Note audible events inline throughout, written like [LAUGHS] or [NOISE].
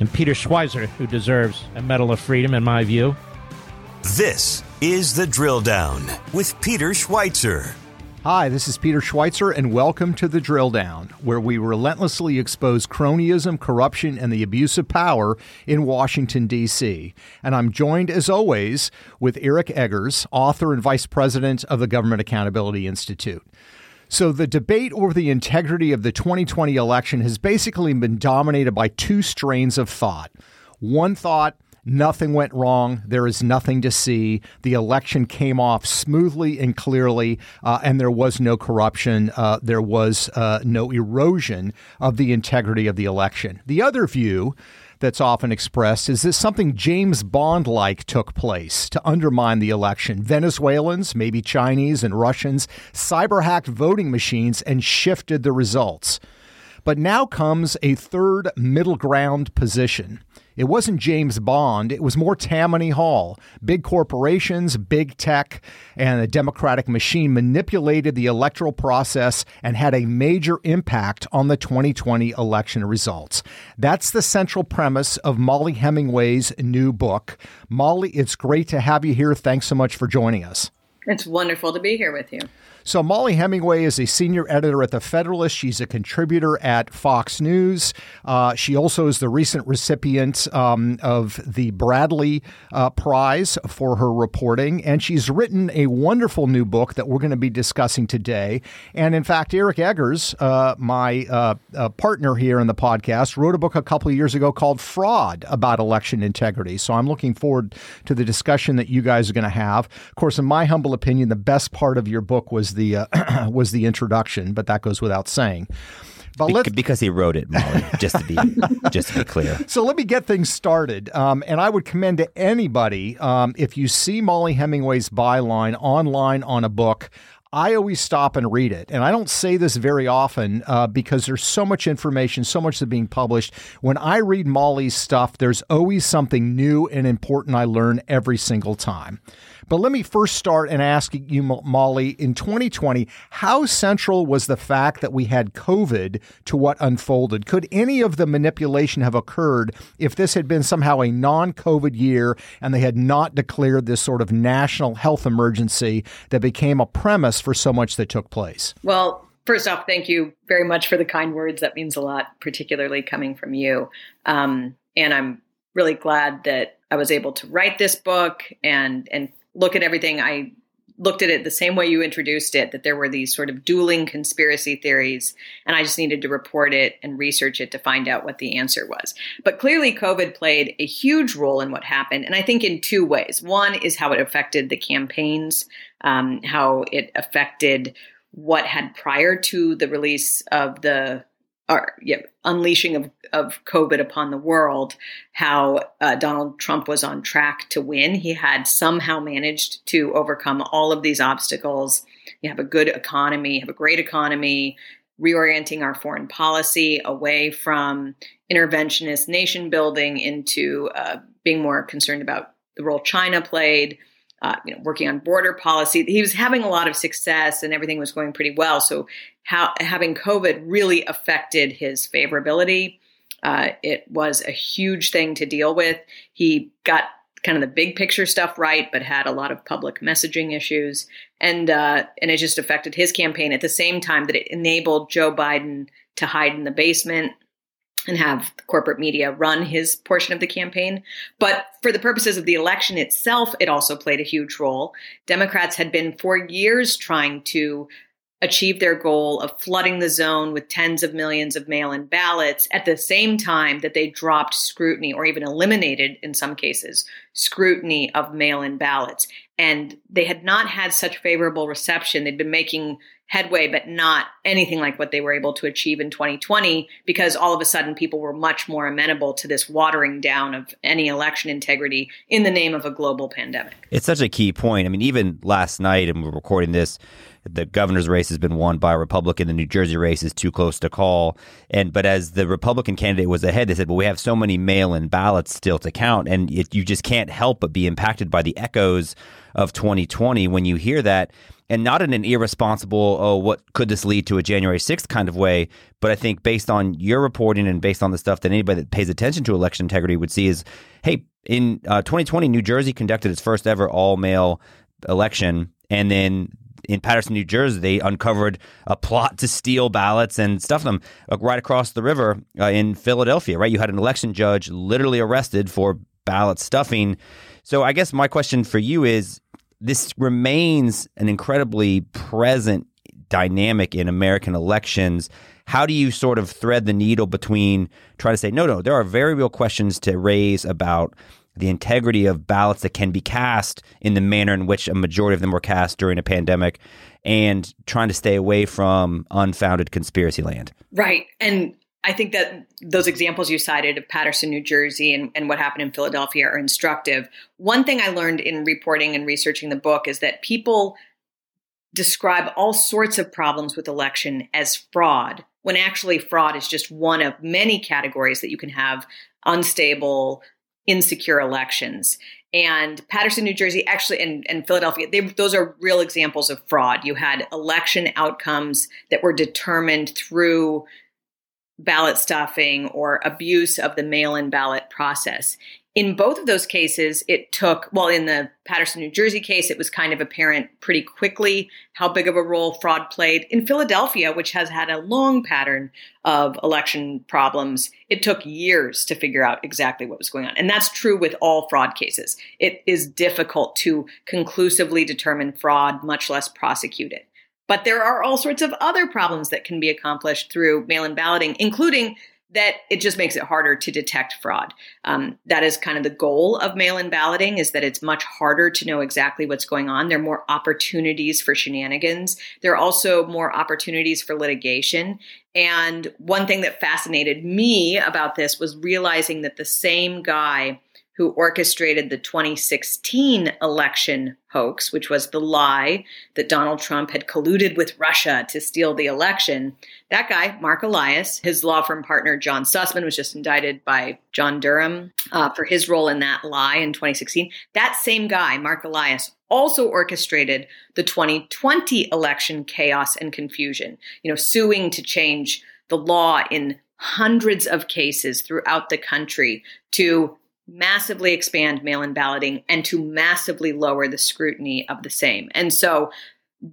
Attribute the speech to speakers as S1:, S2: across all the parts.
S1: and Peter Schweizer, who deserves a Medal of Freedom, in my view.
S2: This is The Drill Down with Peter Schweizer.
S3: Hi, this is Peter Schweizer, and welcome to The Drill Down, where we relentlessly expose cronyism, corruption, and the abuse of power in Washington, D.C. And I'm joined, as always, with Eric Eggers, author and vice president of the Government Accountability Institute. So, the debate over the integrity of the 2020 election has basically been dominated by two strains of thought. One thought, Nothing went wrong. There is nothing to see. The election came off smoothly and clearly, uh, and there was no corruption. Uh, there was uh, no erosion of the integrity of the election. The other view that's often expressed is that something James Bond like took place to undermine the election. Venezuelans, maybe Chinese and Russians, cyber hacked voting machines and shifted the results. But now comes a third middle ground position. It wasn't James Bond, it was more Tammany Hall. Big corporations, big tech, and the Democratic machine manipulated the electoral process and had a major impact on the 2020 election results. That's the central premise of Mollie Hemingway's new book. Mollie, it's great to have you here. Thanks so much for joining us.
S4: It's wonderful to be here with you.
S3: So, Mollie Hemingway is a senior editor at The Federalist. She's a contributor at Fox News. Uh, she also is the recent recipient um, of the Bradley uh, Prize for her reporting. And she's written a wonderful new book that we're going to be discussing today. And in fact, Eric Eggers, uh, my uh, uh, partner here in the podcast, wrote a book a couple of years ago called Fraud about election integrity. So, I'm looking forward to the discussion that you guys are going to have. Of course, in my humble opinion, the best part of your book was the uh, [CLEARS THROAT] was the introduction, but that goes without saying.
S5: But because he wrote it, Mollie. just to be [LAUGHS] just to be clear.
S3: So let me get things started. Um, and I would commend to anybody um, if you see Mollie Hemingway's byline online on a book. I always stop and read it. And I don't say this very often uh, because there's so much information, so much that's being published. When I read Mollie's stuff, there's always something new and important I learn every single time. But let me first start and ask you, Mollie, in 2020, how central was the fact that we had COVID to what unfolded? Could any of the manipulation have occurred if this had been somehow a non COVID year and they had not declared this sort of national health emergency that became a premise for so much that took place?
S4: Well, First off, thank you very much for the kind words. That means a lot, particularly coming from you. Um, and I'm really glad that I was able to write this book and and look at everything, I looked at it the same way you introduced it that there were these sort of dueling conspiracy theories and i just needed to report it and research it to find out what the answer was. But clearly covid played a huge role in what happened and i think in two ways. One is how it affected the campaigns um, how it affected what had prior to the release of the or yeah, unleashing of, of COVID upon the world, how uh, Donald Trump was on track to win. He had somehow managed to overcome all of these obstacles. You have a good economy, have a great economy, reorienting our foreign policy away from interventionist nation building into uh, being more concerned about the role China played uh, you know, working on border policy. He was having a lot of success and everything was going pretty well. So how, having COVID really affected his favorability. Uh, it was a huge thing to deal with. He got kind of the big picture stuff right, but had a lot of public messaging issues, and uh, and it just affected his campaign at the same time that it enabled Joe Biden to hide in the basement and have corporate media run his portion of the campaign. But for the purposes of the election itself, it also played a huge role. Democrats had been for years trying to achieve their goal of flooding the zone with tens of millions of mail in ballots at the same time that they dropped scrutiny or even eliminated, in some cases, scrutiny of mail in ballots. And they had not had such favorable reception. They'd been making headway, but not anything like what they were able to achieve in 2020 because all of a sudden people were much more amenable to this watering down of any election integrity in the name of a global pandemic.
S5: It's such a key point. I mean, even last night, and we're recording this, the governor's race has been won by a Republican. The New Jersey race is too close to call. And but as the Republican candidate was ahead, they said, "Well, we have so many mail-in ballots still to count, and it, you just can't help but be impacted by the echoes of 2020 when you hear that." And not in an irresponsible, oh, what could this lead to a January 6th kind of way, but I think based on your reporting and based on the stuff that anybody that pays attention to election integrity would see is, hey, in uh, 2020, New Jersey conducted its first ever all mail election, and then in Paterson, New Jersey, they uncovered a plot to steal ballots and stuff them right across the river uh, in Philadelphia. Right, you had an election judge literally arrested for ballot stuffing. So, I guess my question for you is: This remains an incredibly present dynamic in American elections. How do you sort of thread the needle between trying to say, no, no, there are very real questions to raise about the integrity of ballots that can be cast in the manner in which a majority of them were cast during a pandemic and trying to stay away from unfounded conspiracy land.
S4: Right. And I think that those examples you cited of Paterson, New Jersey, and, and what happened in Philadelphia are instructive. One thing I learned in reporting and researching the book is that people describe all sorts of problems with election as fraud, when actually fraud is just one of many categories that you can have unstable, insecure elections. And Paterson, New Jersey, actually, and, and Philadelphia, they, those are real examples of fraud. You had election outcomes that were determined through ballot stuffing or abuse of the mail in ballot process. In both of those cases, it took, well, in the Paterson, New Jersey case, it was kind of apparent pretty quickly how big of a role fraud played. In Philadelphia, which has had a long pattern of election problems, it took years to figure out exactly what was going on. And that's true with all fraud cases. It is difficult to conclusively determine fraud, much less prosecute it. But there are all sorts of other problems that can be accomplished through mail in balloting, including that it just makes it harder to detect fraud. Um, that is kind of the goal of mail-in balloting is that it's much harder to know exactly what's going on. There are more opportunities for shenanigans. There are also more opportunities for litigation. And one thing that fascinated me about this was realizing that the same guy who orchestrated the 2016 election hoax, which was the lie that Donald Trump had colluded with Russia to steal the election. That guy, Mark Elias, his law firm partner, John Sussmann, was just indicted by John Durham uh, for his role in that lie in 2016. That same guy, Mark Elias, also orchestrated the 2020 election chaos and confusion, you know, suing to change the law in hundreds of cases throughout the country to massively expand mail in balloting and to massively lower the scrutiny of the same. And so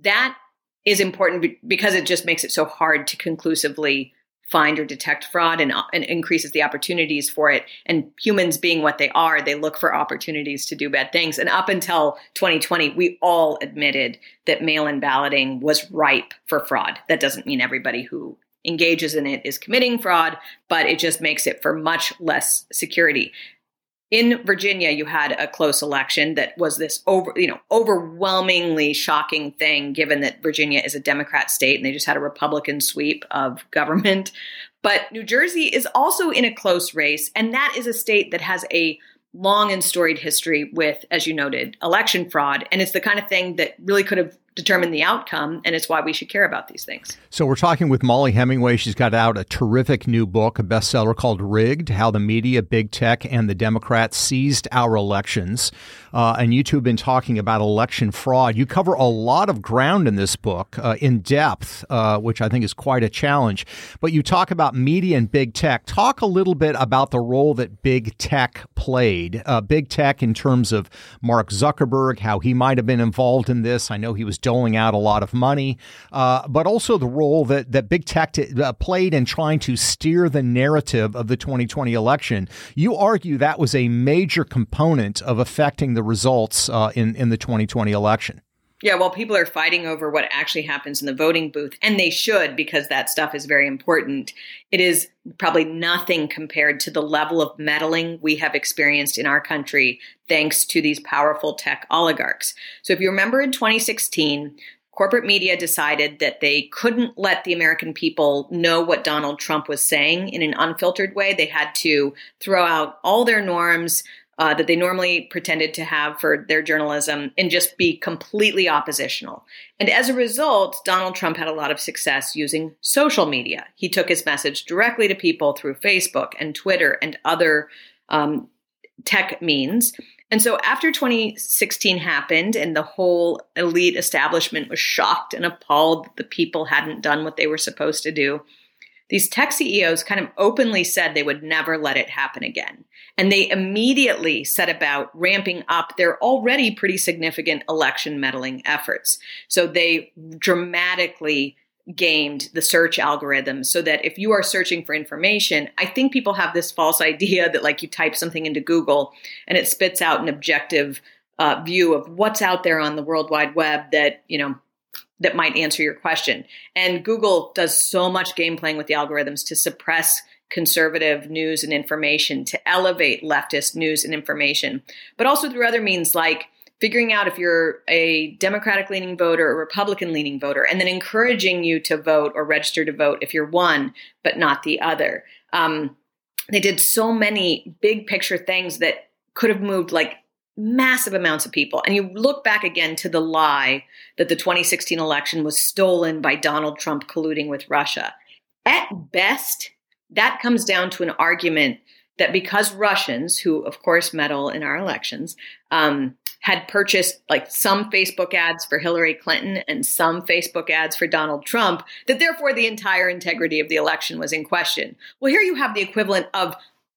S4: that is important because it just makes it so hard to conclusively find or detect fraud and, and increases the opportunities for it. And humans being what they are, they look for opportunities to do bad things. And up until 2020, we all admitted that mail in balloting was ripe for fraud. That doesn't mean everybody who engages in it is committing fraud, but it just makes it for much less security in Virginia, you had a close election that was this over, you know, overwhelmingly shocking thing, given that Virginia is a Democrat state and they just had a Republican sweep of government. But New Jersey is also in a close race, and that is a state that has a long and storied history with, as you noted, election fraud. And it's the kind of thing that really could have determine the outcome, and it's why we should care about these things.
S3: So we're talking with Mollie Hemingway. She's got out a terrific new book, a bestseller called "Rigged: How the Media, Big Tech, and the Democrats Seized Our Elections." Uh, and you two have been talking about election fraud. You cover a lot of ground in this book, uh, in depth, uh, which I think is quite a challenge. But you talk about media and big tech. Talk a little bit about the role that big tech played. Uh, big tech in terms of Mark Zuckerberg, how he might have been involved in this. I know he was doling out a lot of money, uh, but also the role that, that big tech t- uh, played in trying to steer the narrative of the 2020 election. You argue that was a major component of affecting the results uh, in, in the 2020 election.
S4: Yeah, well, people are fighting over what actually happens in the voting booth, and they should because that stuff is very important. It is probably nothing compared to the level of meddling we have experienced in our country thanks to these powerful tech oligarchs. So, if you remember in 2016, corporate media decided that they couldn't let the American people know what Donald Trump was saying in an unfiltered way. They had to throw out all their norms uh, that they normally pretended to have for their journalism and just be completely oppositional. And as a result, Donald Trump had a lot of success using social media. He took his message directly to people through Facebook and Twitter and other um, tech means. And so after 2016 happened and the whole elite establishment was shocked and appalled that the people hadn't done what they were supposed to do, these tech CEOs kind of openly said they would never let it happen again. And they immediately set about ramping up their already pretty significant election meddling efforts. So they dramatically gamed the search algorithm so that if you are searching for information, I think people have this false idea that like you type something into Google and it spits out an objective uh, view of what's out there on the World Wide Web that, you know, that might answer your question. And Google does so much game playing with the algorithms to suppress conservative news and information, to elevate leftist news and information, but also through other means like figuring out if you're a Democratic leaning voter or Republican leaning voter, and then encouraging you to vote or register to vote if you're one but not the other. Um, they did so many big picture things that could have moved like massive amounts of people. And you look back again to the lie that the 2016 election was stolen by Donald Trump colluding with Russia. At best, that comes down to an argument that because Russians, who of course meddle in our elections, um, had purchased like some Facebook ads for Hillary Clinton and some Facebook ads for Donald Trump, that therefore the entire integrity of the election was in question. Well, here you have the equivalent of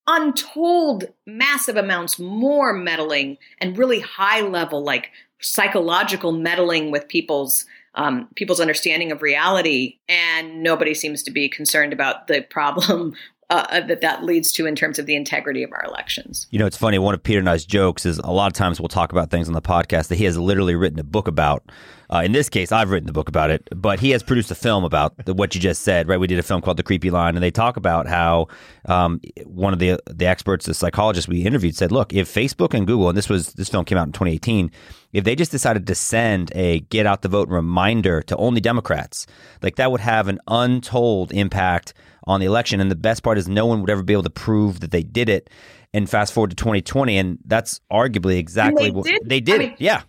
S4: untold massive amounts more meddling and really high level, like psychological meddling with people's um, people's understanding of reality, and nobody seems to be concerned about the problem uh, uh, that that leads to in terms of the integrity of our elections.
S5: You know, it's funny. One of Peter and I's jokes is a lot of times we'll talk about things on the podcast that he has literally written a book about. Uh, in this case, I've written the book about it, but he has produced a film about the, what you just said. Right? We did a film called The Creepy Line, and they talk about how um, one of the the experts, the psychologist we interviewed, said, "Look, if Facebook and Google, and this was this film came out in 2018, if they just decided to send a get out the vote reminder to only Democrats, like that would have an untold impact." On the election. And the best part is no one would ever be able to prove that they did it. And fast forward to 2020, and that's arguably exactly
S4: they
S5: what
S4: did?
S5: they did.
S4: I mean,
S5: yeah.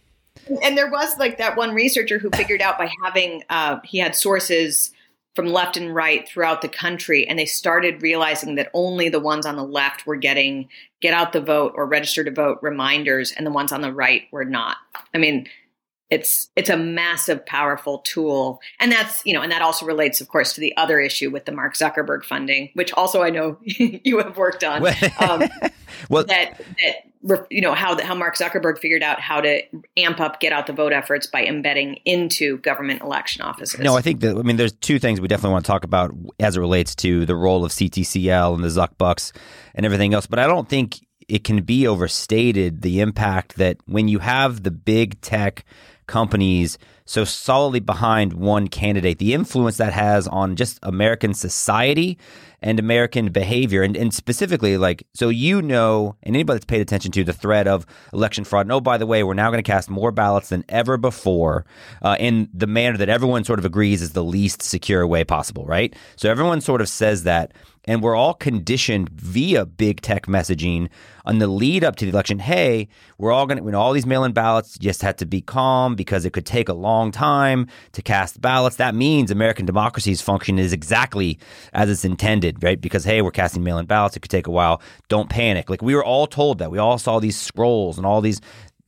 S4: And there was like that one researcher who figured out by having, uh, he had sources from left and right throughout the country, and they started realizing that only the ones on the left were getting get out the vote or register to vote reminders, and the ones on the right were not. I mean, it's it's a massive powerful tool. And that's you know and that also relates of course to the other issue with the mark zuckerberg funding which also i know [LAUGHS] you have worked on. Um, [LAUGHS] well that that you know how how mark zuckerberg figured out how to amp up get out the vote efforts by embedding into government election offices.
S5: No i think that i mean there's two things we definitely want to talk about as it relates to the role of ctcl and the zuck bucks and everything else but i don't think it can be overstated the impact that when you have the big tech companies so solidly behind one candidate, the influence that has on just American society and American behavior. And, and specifically, like, so you know, and anybody that's paid attention to the threat of election fraud, and oh, by the way, we're now going to cast more ballots than ever before uh, in the manner that everyone sort of agrees is the least secure way possible, right? So everyone sort of says that. And we're all conditioned via big tech messaging on the lead up to the election. Hey, we're all going to, know, all these mail in ballots just had to be calm because it could take a long time to cast ballots. That means American democracy's function is exactly as it's intended, right? Because, hey, we're casting mail in ballots. It could take a while. Don't panic. Like we were all told that. We all saw these scrolls and all these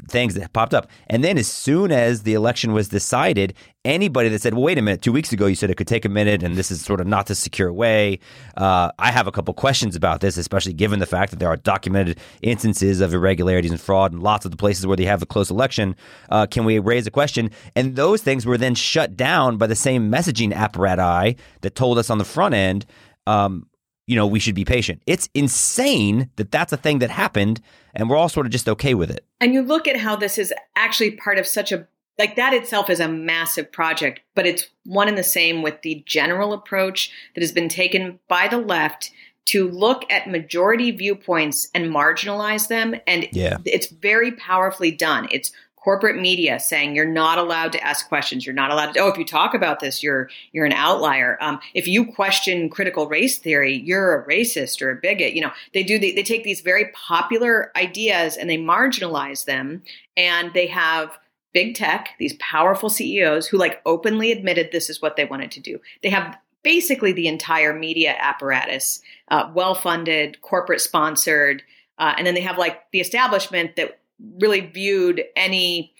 S5: things that popped up. And then as soon as the election was decided, anybody that said, well, wait a minute, two weeks ago you said it could take a minute and this is sort of not the secure way. Uh, I have a couple questions about this, especially given the fact that there are documented instances of irregularities and fraud in lots of the places where they have a close election. Uh, can we raise a question? And those things were then shut down by the same messaging apparatus that told us on the front end. Um, you know, we should be patient. It's insane that that's a thing that happened, and we're all sort of just okay with it.
S4: And you look at how this is actually part of such a like that itself is a massive project, but it's one and the same with the general approach that has been taken by the left to look at majority viewpoints and marginalize them. And
S5: yeah.
S4: it's very powerfully done. It's corporate media saying you're not allowed to ask questions. You're not allowed to. Oh, if you talk about this, you're you're an outlier. Um, if you question critical race theory, you're a racist or a bigot. You know, they do. They, they take these very popular ideas and they marginalize them, and they have big tech, these powerful CEOs who like openly admitted this is what they wanted to do. They have basically the entire media apparatus, uh, well funded, corporate sponsored. Uh, and then they have like the establishment that really viewed any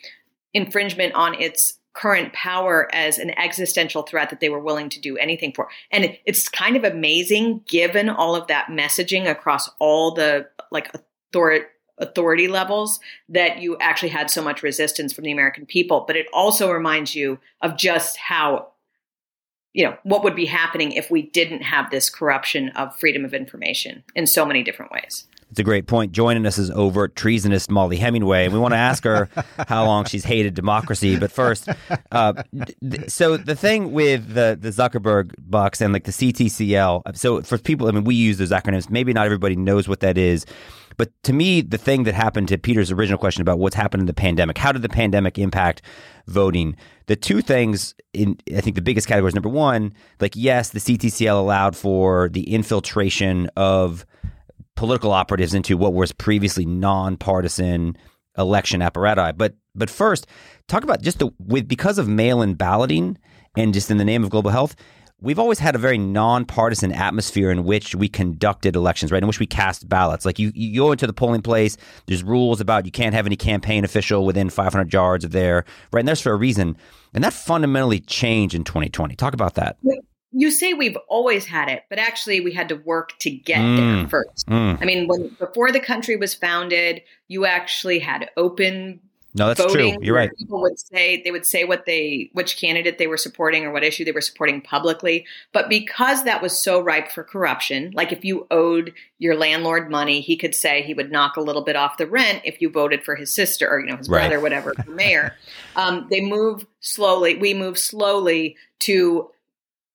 S4: infringement on its current power as an existential threat that they were willing to do anything for. And it's kind of amazing given all of that messaging across all the like authority authority levels that you actually had so much resistance from the American people. But it also reminds you of just how, you know, what would be happening if we didn't have this corruption of freedom of information in so many different ways.
S5: It's a great point. Joining us is overt treasonist Mollie Hemingway, and we want to ask her how long she's hated democracy. But first, uh, th- so the thing with the the Zuckerberg bucks and like the CTCL. So for people, I mean, we use those acronyms. Maybe not everybody knows what that is. But to me, the thing that happened to Peter's original question about what's happened in the pandemic, how did the pandemic impact voting? The two things in I think the biggest category is number one, like yes, the CTCL allowed for the infiltration of political operatives into what was previously nonpartisan election apparatus. But but first, talk about just the with because of mail-in balloting and just in the name of global health, we've always had a very nonpartisan atmosphere in which we conducted elections, right? In which we cast ballots. Like you, you go into the polling place, there's rules about you can't have any campaign official within 500 yards of there, right? And that's for a reason. And that fundamentally changed in 2020. Talk about that
S4: you say we've always had it, but actually we had to work to get mm. there first. Mm. I mean, when before the country was founded, you actually had open
S5: no, that's
S4: voting.
S5: true. You're right.
S4: People would say they would say what they which candidate they were supporting or what issue they were supporting publicly. But because that was so ripe for corruption, like if you owed your landlord money, he could say he would knock a little bit off the rent if you voted for his sister or you know his right. brother, whatever, for mayor. [LAUGHS] Um, they move slowly. We move slowly to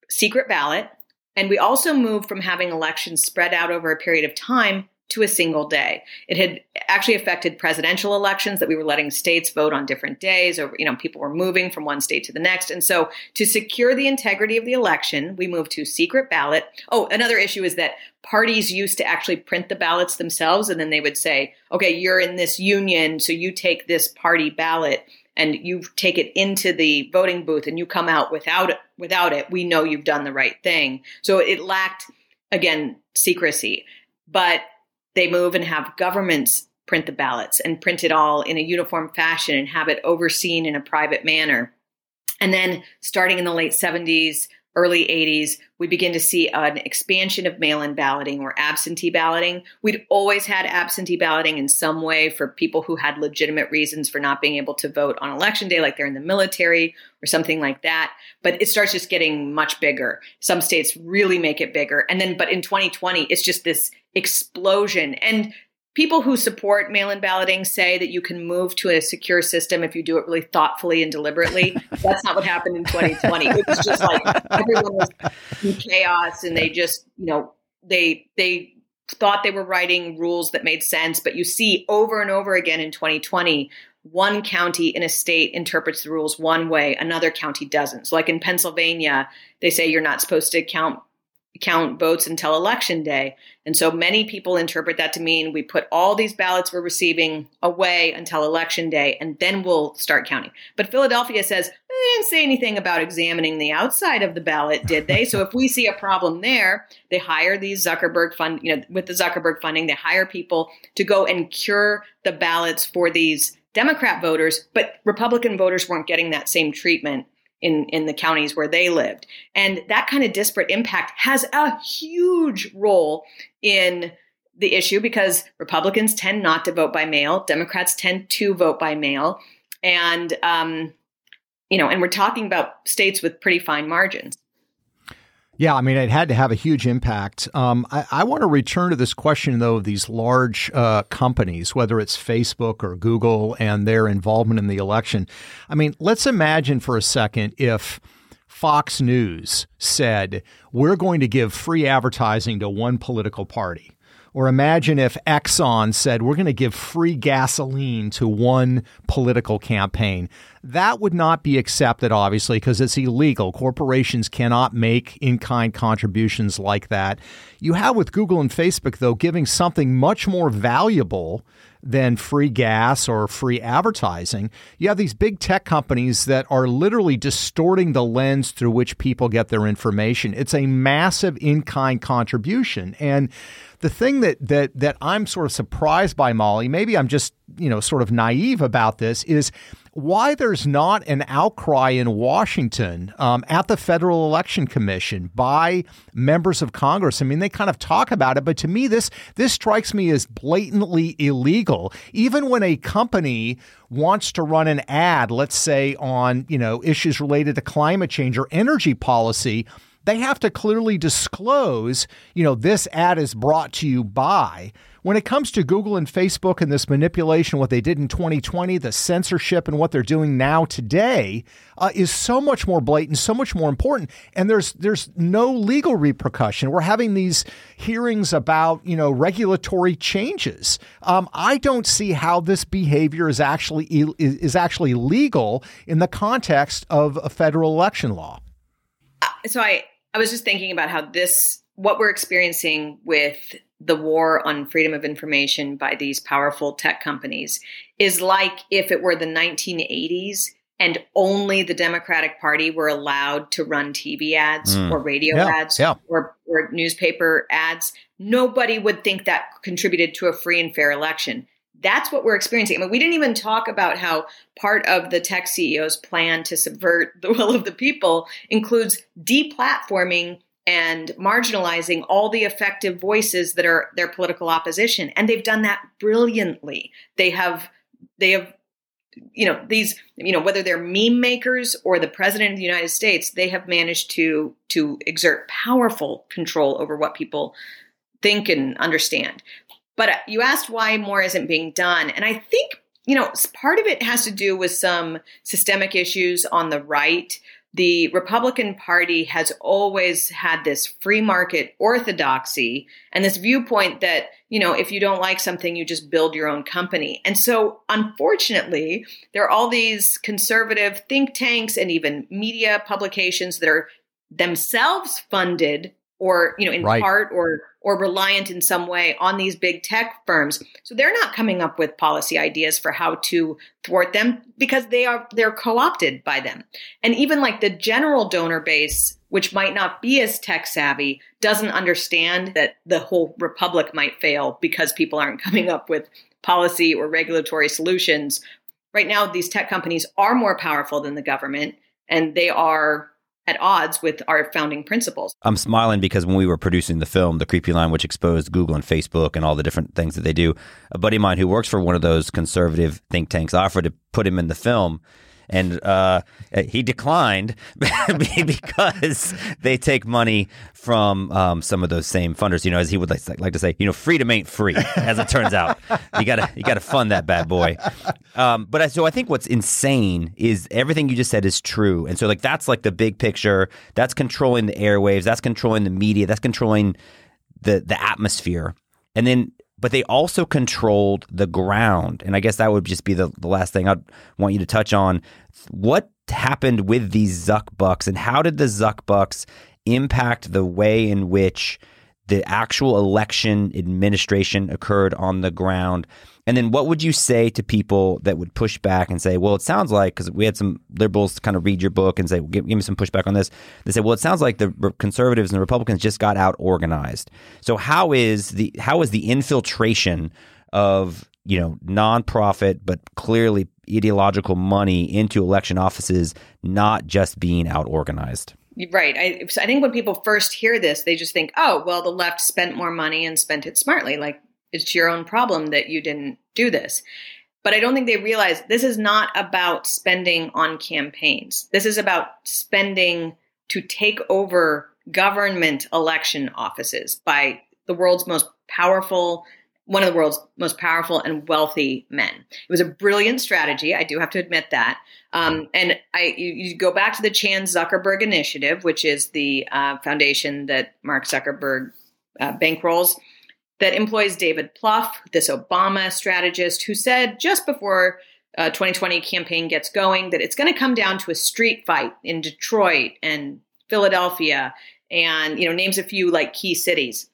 S4: secret ballot. And we also moved from having elections spread out over a period of time to a single day. It had actually affected presidential elections that we were letting states vote on different days or you know people were moving from one state to the next. And so to secure the integrity of the election, we moved to secret ballot. Oh, another issue is that parties used to actually print the ballots themselves and then they would say, "Okay, you're in this union, so you take this party ballot." And you take it into the voting booth and you come out without it, without it, we know you've done the right thing. So it lacked again secrecy, but they move and have governments print the ballots and print it all in a uniform fashion and have it overseen in a private manner. And then starting in the late 70s, early 80s, we begin to see an expansion of mail in balloting or absentee balloting. We'd always had absentee balloting in some way for people who had legitimate reasons for not being able to vote on election day, like they're in the military or something like that. But it starts just getting much bigger. Some states really make it bigger. And then, but in 2020, it's just this explosion. And people who support mail-in balloting say that you can move to a secure system if you do it really thoughtfully and deliberately. [LAUGHS] That's not what happened in 2020. It was just like everyone was in chaos and they just, you know, they they thought they were writing rules that made sense, but you see over and over again in 2020 one county in a state interprets the rules one way, another county doesn't. So, like in Pennsylvania, they say you're not supposed to count count votes until election day. And so many people interpret that to mean we put all these ballots we're receiving away until election day and then we'll start counting. But Philadelphia says eh, they didn't say anything about examining the outside of the ballot, did they? so if we see a problem there, they hire these Zuckerberg fund, you know, with the Zuckerberg funding, they hire people to go and cure the ballots for these Democrat voters, but Republican voters weren't getting that same treatment in in the counties where they lived. And that kind of disparate impact has a huge role in the issue because republicans tend not to vote by mail democrats tend to vote by mail. And um, you know and we're talking about states with pretty fine margins
S3: yeah, I mean, it had to have a huge impact. Um, I, I want to return to this question, though, of these large uh, companies, whether it's Facebook or Google, and their involvement in the election. I mean, let's imagine for a second if Fox News said, We're going to give free advertising to one political party Or imagine if Exxon said, we're going to give free gasoline to one political campaign. That would not be accepted, obviously, because it's illegal. Corporations cannot make in kind contributions like that. You have with Google and Facebook, though, giving something much more valuable than free gas or free advertising. You have these big tech companies that are literally distorting the lens through which people get their information. It's a massive in kind contribution. And the thing that that that I'm sort of surprised by, Mollie, maybe I'm just you know sort of naive about this, is why there's not an outcry in Washington um, at the Federal Election Commission by members of Congress. I mean, they kind of talk about it, but to me, this this strikes me as blatantly illegal. Even when a company wants to run an ad, let's say on you know issues related to climate change or energy policy they have to clearly disclose, you know, this ad is brought to you by. When it comes to Google and Facebook and this manipulation, what they did in 2020, the censorship and what they're doing now today uh, is so much more blatant, so much more important. And there's there's no legal repercussion. We're having these hearings about you know regulatory changes. Um, I don't see how this behavior is actually is actually legal in the context of a federal election law.
S4: Uh, so I I was just thinking about how this, what we're experiencing with the war on freedom of information by these powerful tech companies is like if it were the 1980s and only the Democratic Party were allowed to run TV ads mm. or radio yeah, ads yeah. Or, or newspaper ads. Nobody would think that contributed to a free and fair election. That's what we're experiencing. I mean, we didn't even talk about how part of the tech CEO's plan to subvert the will of the people includes deplatforming and marginalizing all the effective voices that are their political opposition. And they've done that brilliantly. They have, they have, you know, these, you know, whether they're meme makers or the president of the United States, they have managed to, to exert powerful control over what people think and understand. But uh, you asked why more isn't being done. And I think, you know, part of it has to do with some systemic issues on the right. The Republican Party has always had this free market orthodoxy and this viewpoint that, you know, if you don't like something, you just build your own company. And so, unfortunately, there are all these conservative think tanks and even media publications that are themselves funded or you know in right. part or or reliant in some way on these big tech firms. So they're not coming up with policy ideas for how to thwart them because they are they're co-opted by them. And even like the general donor base which might not be as tech savvy doesn't understand that the whole republic might fail because people aren't [LAUGHS] coming up with policy or regulatory solutions. Right now these tech companies are more powerful than the government and they are at odds with our founding principles.
S5: I'm smiling because when we were producing the film, The Creepy Line, which exposed Google and Facebook and all the different things that they do, a buddy of mine who works for one of those conservative think tanks offered to put him in the film and uh, he declined [LAUGHS] because they take money from um, some of those same funders. You know, as he would like, like, to say, you know, freedom ain't free. As it turns out, you gotta you gotta fund that bad boy. Um, but I, so I think what's insane is everything you just said is true, and so like that's like the big picture. That's controlling the airwaves. That's controlling the media. That's controlling the the atmosphere. And then but they also controlled the ground. And I guess that would just be the, the last thing I'd want you to touch on. What happened with these Zuck Bucks and how did the Zuck Bucks impact the way in which the actual election administration occurred on the ground? And then what would you say to people that would push back and say, well, it sounds like, because we had some liberals kind of read your book and say, well, give, give, me some pushback on this. They say, well, it sounds like the conservatives and the Republicans just got out organized. So how is the how is the infiltration of you know nonprofit but clearly ideological money into election offices not just being out organized?
S4: Right. I, I think when people first hear this, they just think, oh, well, the left spent more money and spent it smartly. Like it's your own problem that you didn't do this. But I don't think they realize this is not about spending on campaigns. This is about spending to take over government election offices by the world's most powerful, one of the world's most powerful and wealthy men. It was a brilliant strategy. I do have to admit that. Um, and I, you, you, go back to the Chan Zuckerberg Initiative, which is the uh, foundation that Mark Zuckerberg uh, bankrolls that employs David Plouffe, this Obama strategist, who said just before uh, 2020 campaign gets going that it's going to come down to a street fight in Detroit and Philadelphia and you know names a few like key cities.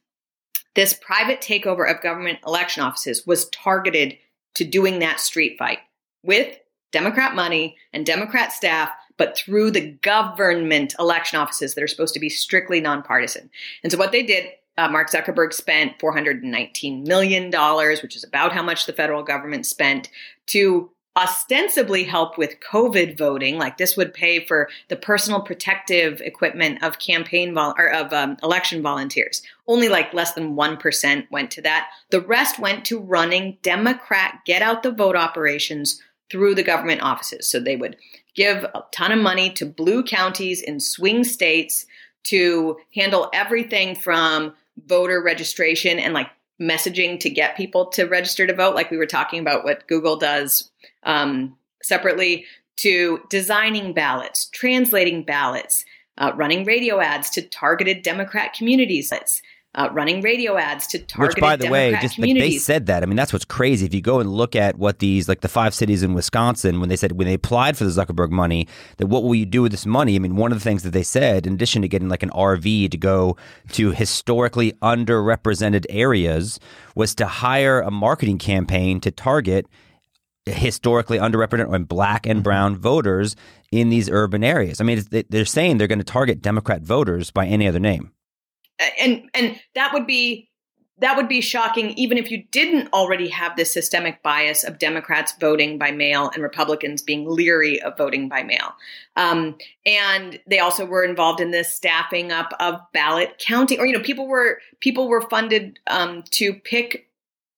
S4: This private takeover of government election offices was targeted to doing that street fight with Democrat money and Democrat staff, but through the government election offices that are supposed to be strictly nonpartisan. And so what they did uh, Mark Zuckerberg spent $419 million, which is about how much the federal government spent to ostensibly help with COVID voting. Like this would pay for the personal protective equipment of campaign vol- or of um, election volunteers. Only like less than 1% went to that. The rest went to running Democrat get out the vote operations through the government offices. So they would give a ton of money to blue counties in swing states to handle everything from voter registration and like messaging to get people to register to vote, like we were talking about what Google does um, separately, to designing ballots, translating ballots, uh, running radio ads to targeted Democrat communities uh, running radio ads to target.
S5: Which, by the
S4: Democrat
S5: way, just like they said that. I mean, that's what's crazy. If you go and look at what these, like the five cities in Wisconsin, when they said when they applied for the Zuckerberg money, that what will you do with this money? I mean, one of the things that they said, in addition to getting like an RV to go to historically underrepresented areas, was to hire a marketing campaign to target historically underrepresented and black and brown voters in these urban areas. I mean, they're saying they're going to target Democrat voters by any other name
S4: and and that would be that would be shocking even if you didn't already have this systemic bias of Democrats voting by mail and Republicans being leery of voting by mail. Um, and they also were involved in this staffing up of ballot counting, or you know, people were people were funded um, to pick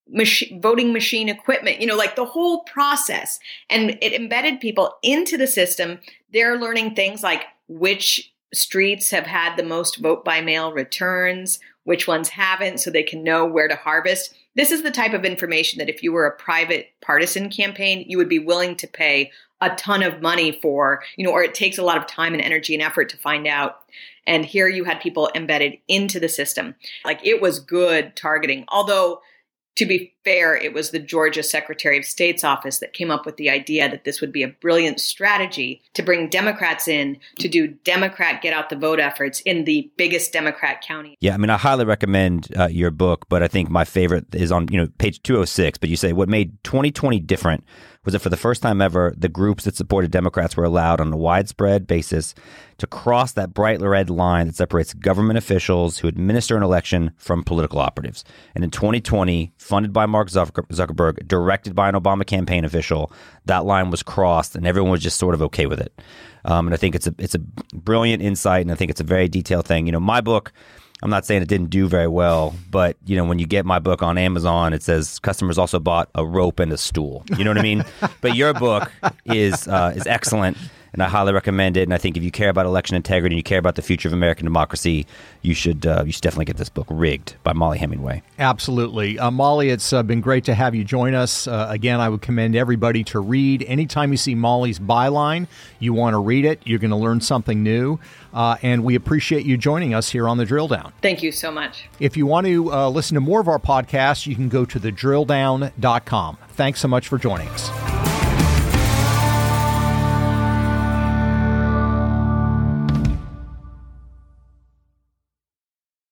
S4: machine, voting machine equipment. You know, like the whole process, and it embedded people into the system. They're learning things like which streets have had the most vote by mail returns, which ones haven't, so they can know where to harvest. This is the type of information that if you were a private partisan campaign, you would be willing to pay a ton of money for, you know, or it takes a lot of time and energy and effort to find out. And here you had people embedded into the system. Like it was good targeting, although to be fair, it was the Georgia Secretary of State's office that came up with the idea that this would be a brilliant strategy to bring Democrats in to do Democrat get out the vote efforts in the biggest Democrat county.
S5: Yeah, I mean, I highly recommend uh, your book, but I think my favorite is on you know page two hundred six. But you say what made 2020 different was that for the first time ever, the groups that supported Democrats were allowed on a widespread basis to cross that bright red line that separates government officials who administer an election from political operatives. And in 2020, funded by Mark Zuckerberg, directed by an Obama campaign official, that line was crossed, and everyone was just sort of okay with it. Um, and I think it's a it's a brilliant insight, and I think it's a very detailed thing. You know, my book I'm not saying it didn't do very well, but you know, when you get my book on Amazon, it says customers also bought a rope and a stool. You know what I mean? [LAUGHS] but your book is uh, is excellent and I highly recommend it. And I think if you care about election integrity and you care about the future of American democracy, you should uh, you should definitely get this book, Rigged by Mollie Hemingway.
S3: Absolutely, uh, Mollie. It's uh, been great to have you join us uh, again. I would commend everybody to read. Anytime you see Mollie's byline, you want to read it. You're going to learn something new, uh, and we appreciate you joining us here on the Drill Down.
S4: Thank you so much.
S3: If you want to uh, listen to more of our podcasts, you can go to thedrilldown.com. Thanks so much for joining us.